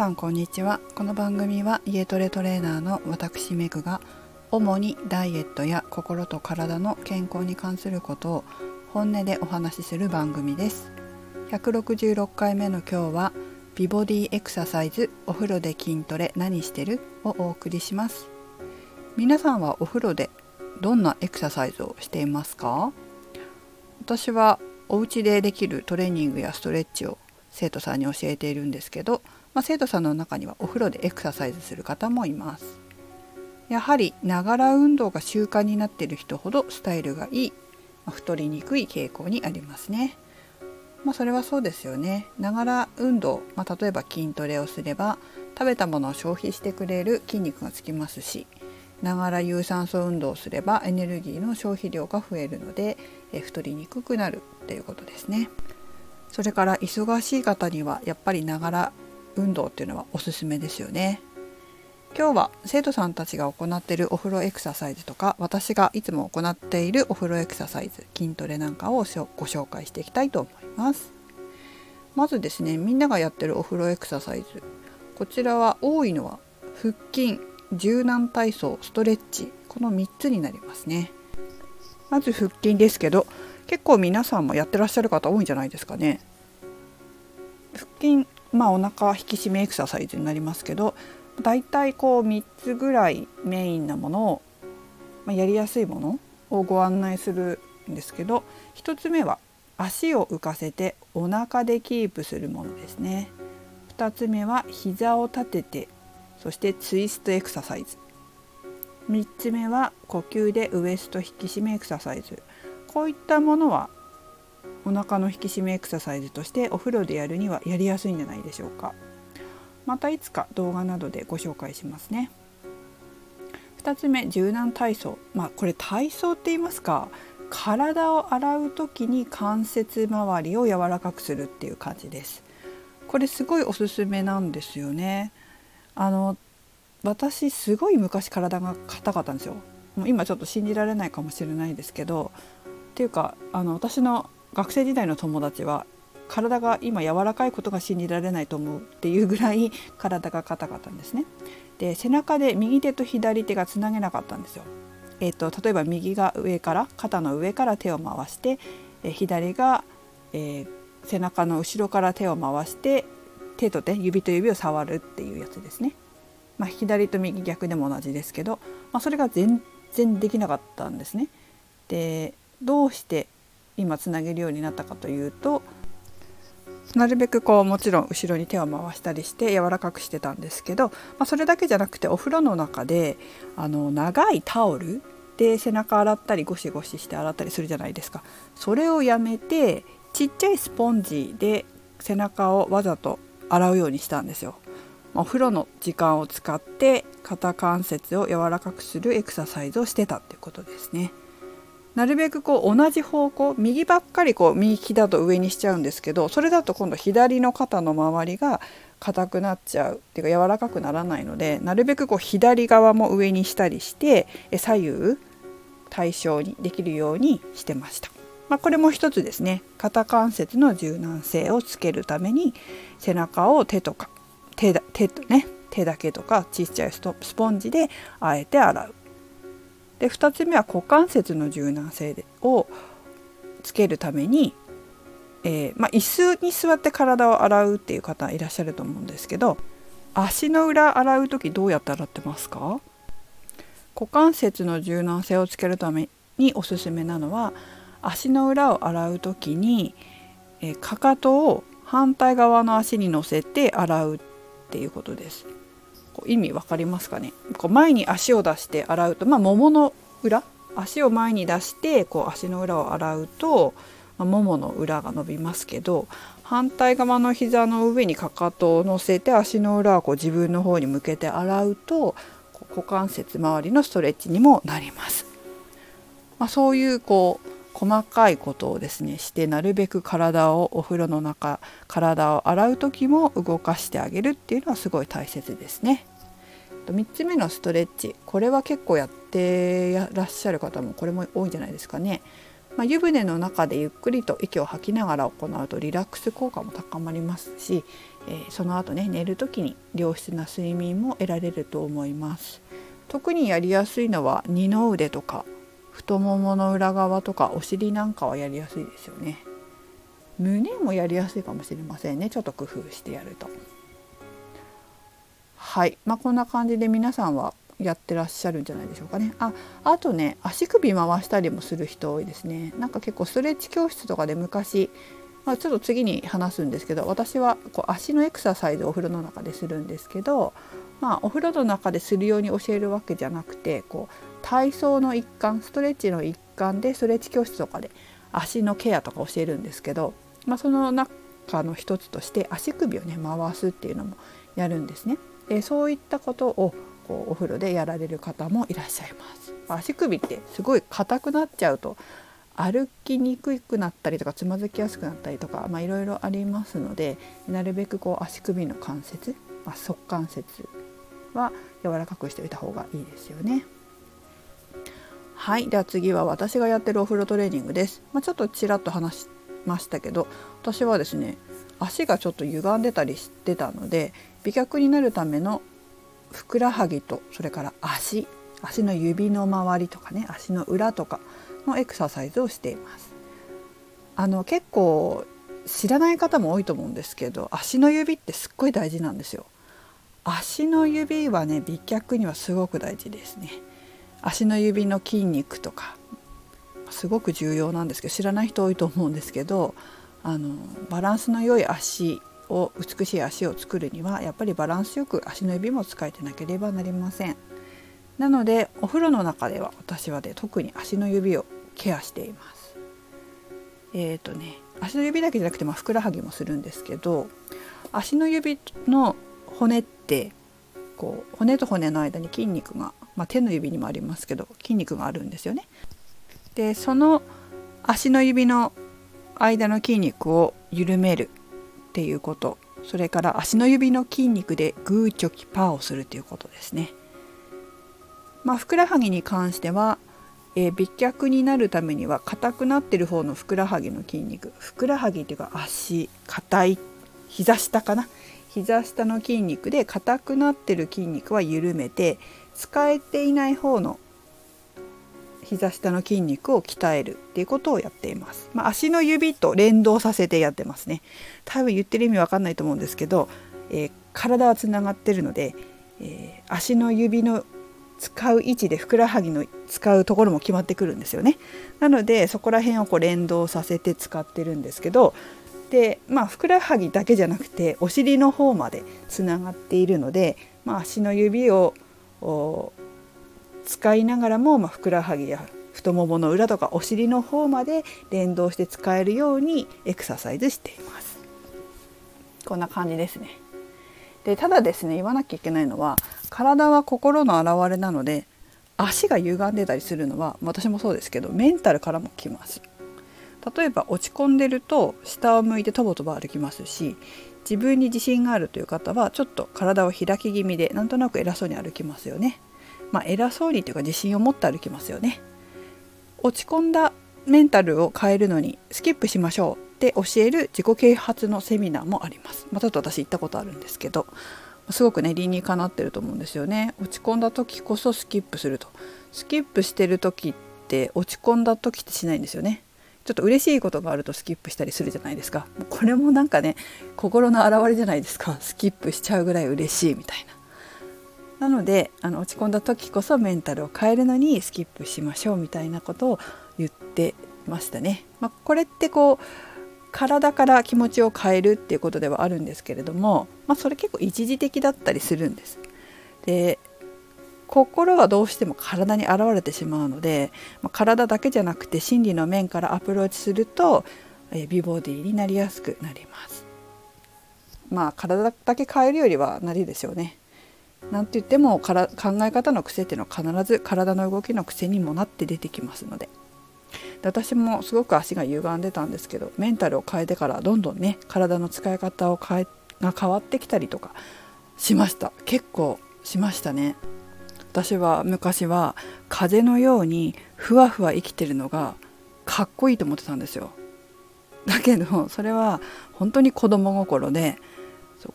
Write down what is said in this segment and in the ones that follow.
さんこんにちは。この番組は家トレトレーナーの私メグが主にダイエットや心と体の健康に関することを本音でお話しする番組です。166回目の今日は美ボディエクササイズお風呂で筋トレ何してる？をお送りします。皆さんはお風呂でどんなエクササイズをしていますか？私はお家でできるトレーニングやストレッチを生徒さんに教えているんですけど、まあ、生徒さんの中にはお風呂でエクササイズする方もいます。やはりながら運動が習慣になっている人ほどスタイルがいい、まあ、太りにくい傾向にありますね。まあそれはそうですよね。ながら運動、まあ、例えば筋トレをすれば食べたものを消費してくれる筋肉がつきますしながら有酸素運動をすればエネルギーの消費量が増えるのでえ太りにくくなるっていうことですね。それから忙しい方にはやっぱりながら運動っていうのはおすすめですよね。今日は生徒さんたちが行っているお風呂エクササイズとか私がいつも行っているお風呂エクササイズ筋トレなんかをご紹介していきたいと思います。まずですねみんながやってるお風呂エクササイズ。こちらは多いのは腹筋柔軟体操ストレッチこの3つになりますね。まず腹筋ですけど結構皆さんもやってらっしゃる方多いんじゃないですかね。腹筋まあお腹引き締めエクササイズになりますけどだいたいこう3つぐらいメインなものを、まあ、やりやすいものをご案内するんですけど1つ目は足を浮かせてお腹でキープするものですね。2つ目は膝を立ててそしてツイストエクササイズ。3つ目は呼吸でウエスト引き締めエクササイズ。こういったものはお腹の引き締めエクササイズとしてお風呂でやるにはやりやすいんじゃないでしょうか。またいつか動画などでご紹介しますね。2つ目柔軟体操。まあこれ体操って言いますか体を洗う時に関節周りを柔らかくするっていう感じです。これすごいおすすめなんですよね。あの私すごい昔体が硬かったんですよ。もう今ちょっと信じられないかもしれないですけど。っていうかあの私の学生時代の友達は体が今柔らかいことが信じられないと思うっていうぐらい体が硬かったんですね。で背中で右手と左手がつなげなかったんですよ。えーと、例えば右が上から肩の上から手を回して、え左が、えー、背中の後ろから手を回して手と手指と指を触るっていうやつですね。まあ、左と右逆でも同じですけど、まあ、それが全然できなかったんですね。でどうして今つなげるようになったかというとなるべくこうもちろん後ろに手を回したりして柔らかくしてたんですけど、まあ、それだけじゃなくてお風呂の中であの長いタオルで背中洗ったりゴシゴシして洗ったりするじゃないですかそれをやめてちっちゃいスポンジで背中をわざと洗うようにしたんですよ。お風呂の時間を使って肩関節を柔らかくするエクササイズをしてたっていうことですね。なるべくこう同じ方向右ばっかりこう右利きだと上にしちゃうんですけどそれだと今度左の肩の周りが硬くなっちゃう。っていうか柔らかくならないのでなるべくこう左側も上にしたりして左右対称にできるようにしてました。まあ、これも一つですね。肩関節の柔軟性をつけるために背中を手とか手だ手とね手だけとかちっちゃいスポンジであえて洗う。で2つ目は股関節の柔軟性をつけるために、えー、まあ、椅子に座って体を洗うっていう方いらっしゃると思うんですけど足の裏洗う時どうやって洗ってますか？股関節の柔軟性をつけるためにおすすめなのは足の裏を洗う時に、えー、かかとを反対側の足に乗せて洗うっていうことです。こう意味分かりますかね？こう前に足を出して洗うとまあ桃の裏？足を前に出してこう足の裏を洗うと、まあ、ももの裏が伸びますけど反対側の膝の上にかかとを乗せて足の裏をこう自分の方に向けて洗うと股関節周りのストレッチにもなります。まあ、そういうこう細かいことをですねしてなるべく体をお風呂の中体を洗う時も動かしてあげるっていうのはすごい大切ですね。3つ目のストレッチ。これは結構やってらっしゃる方もこれも多いんじゃないですかね。まあ、湯船の中でゆっくりと息を吐きながら行うとリラックス効果も高まりますし、えー、その後ね寝る時に良質な睡眠も得られると思います。特にやりやすいのは二の腕とか太ももの裏側とかお尻なんかはやりやすいですよね。胸もやりやすいかもしれませんねちょっと工夫してやると。はい。まあこんな感じで皆さんはやってらっしゃるんじゃないでしょうかね。ああとね足首回したりもする人多いですね。なんか結構ストレッチ教室とかで昔まあ、ちょっと次に話すんですけど私はこう足のエクササイズをお風呂の中でするんですけど、まあ、お風呂の中でするように教えるわけじゃなくてこう体操の一環ストレッチの一環でストレッチ教室とかで足のケアとか教えるんですけど、まあ、その中の一つとして足首をね回すっていうのもやるんですね。でそういったことをこうお風呂でやられる方もいらっしゃいます。足首ってすごい硬くなっちゃうと歩きにくくなったりとかつまずきやすくなったりとかいろいろありますのでなるべくこう足首の関節、まあ、側関節は柔らかくしておいた方がいいですよね。はいでは次は私がやってるお風呂トレーニングです、まあ、ちょっとちらっと話しましたけど私はですね足がちょっと歪んでたりしてたので美脚になるためのふくらはぎとそれから足足の指の周りとかね足の裏とかのエクササイズをしています。あの結構知らない方も多いと思うんですけど足の指ってすっごい大事なんですよ。足の指はね美脚にはすごく大事ですね。足の指の筋肉とかすごく重要なんですけど知らない人多いと思うんですけどあのバランスの良い足を美しい足を作るにはやっぱりバランスよく足の指も使えてなければなりません。なのでお風呂の中では私はで特に足の指をケアしています。えっ、ー、とね足の指だけじゃなくて、まあ、ふくらはぎもするんですけど足の指の骨ってこう骨と骨の間に筋肉が、まあ、手の指にもありますけど筋肉があるんですよね。でその足の指の間の筋肉を緩めるっていうこと。それから足の指の筋肉でグーチョキパーをするということですね。まあ、ふくらはぎに関しては、えー、美脚になるためには硬くなってる方のふくらはぎの筋肉。ふくらはぎっていうか足硬い膝下かな。膝下の筋肉で硬くなってる筋肉は緩めて使えていない方の膝下の筋肉を鍛えるっていうことをやっています。まあ、足の指と連動させてやってますね。多分言ってる意味わかんないと思うんですけど、えー、体はつながってるので、えー、足の指の使う位置でふくらはぎの使うところも決まってくるんですよね。なのでそこら辺をこう連動させて使ってるんですけどでまあふくらはぎだけじゃなくてお尻の方までつながっているので、まあ、足の指を使いながらも、まあ、ふくらはぎや太ももの裏とかお尻の方まで連動して使えるようにエクササイズしています。こんな感じですね。でただですね言わなきゃいけないのは体は心の表れなので足が歪んでたりするのは私もそうですけどメンタルからも来ます例えば落ち込んでると下を向いてとぼとぼ歩きますし自分に自信があるという方はちょっと体を開き気味でなんとなく偉そうに歩きますよねまあ偉そうにというか自信を持って歩きますよね落ち込んだメンタルを変えるのにスキップしましょうって教える自己啓発のセミナーもあります。まあ、ちょっと私行ったことあるんですけどすごくね理にかなってると思うんですよね。落ち込んだ時こそスキップすると。スキップしてる時って落ち込んだ時ってしないんですよね。ちょっと嬉しいことがあるとスキップしたりするじゃないですか。これもなんかね心の表れじゃないですか。スキップしちゃうぐらい嬉しいみたいな。なのであの落ち込んだ時こそメンタルを変えるのにスキップしましょうみたいなことを言ってましたね。まあ、これってこう体から気持ちを変えるっていうことではあるんですけれども、まあ、それ結構一時的だったりするんです。で心はどうしても体に現れてしまうので、まあ、体だけじゃなくて心理の面からアプローチすると、え美ボディになりやすくなります。まあ体だけ変えるよりはなりですよね。なんて言ってもから考え方の癖っていうのは必ず体の動きの癖にもなって出てきますので。で私もすごく足が歪んでたんですけどメンタルを変えてからどんどんね体の使い方を変えが変わってきたりとかしました。結構しましたね。私は昔は風のようにふわふわ生きてるのがかっこいいと思ってたんですよ。だけどそれは本当に子供心で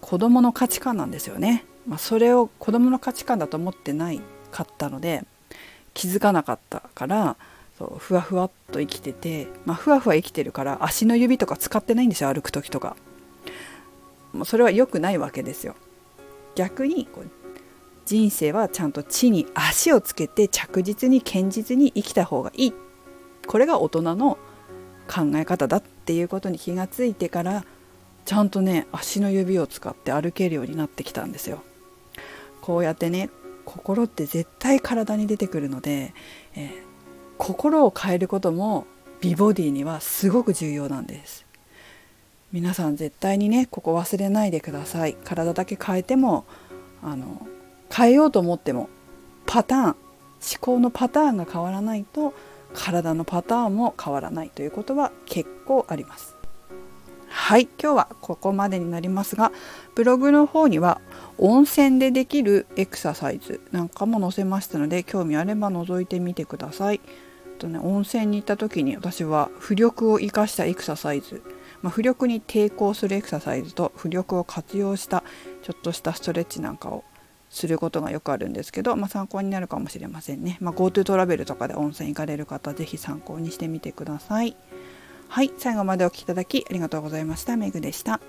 子供の価値観なんですよね、まあ、それを子供の価値観だと思ってないかったので気づかなかったからそうふわふわっと生きてて、まあ、ふわふわ生きてるから足の指とか使ってないんですよ歩く時とか。もうそれは良くないわけですよ。逆にこう人生はちゃんと地に足をつけて着実に堅実に生きた方がいい。これが大人の考え方だっていうことに気がついてからちゃんとね足の指を使って歩けるようになってきたんですよ。こうやってね心って絶対体に出てくるので、えー、心を変えることも美ボディにはすごく重要なんです。皆さん絶対にねここ忘れないでください。体だけ変えてもあの変えようと思ってもパターン思考のパターンが変わらないと体のパターンも変わらない。ということは結構あります。はい今日はここまでになりますがブログの方には温泉でできるエクササイズなんかも載せましたので興味あれば覗いてみてください。とね、温泉に行った時に私は浮力を生かしたエクササイズ、まあ、浮力に抵抗するエクササイズと浮力を活用したちょっとしたストレッチなんかをすることがよくあるんですけど、まあ、参考になるかもしれませんね。まあ、GoTo トラベルとかで温泉行かれる方是非参考にしてみてください。はい、最後までお聴きいただきありがとうございました。メグでした。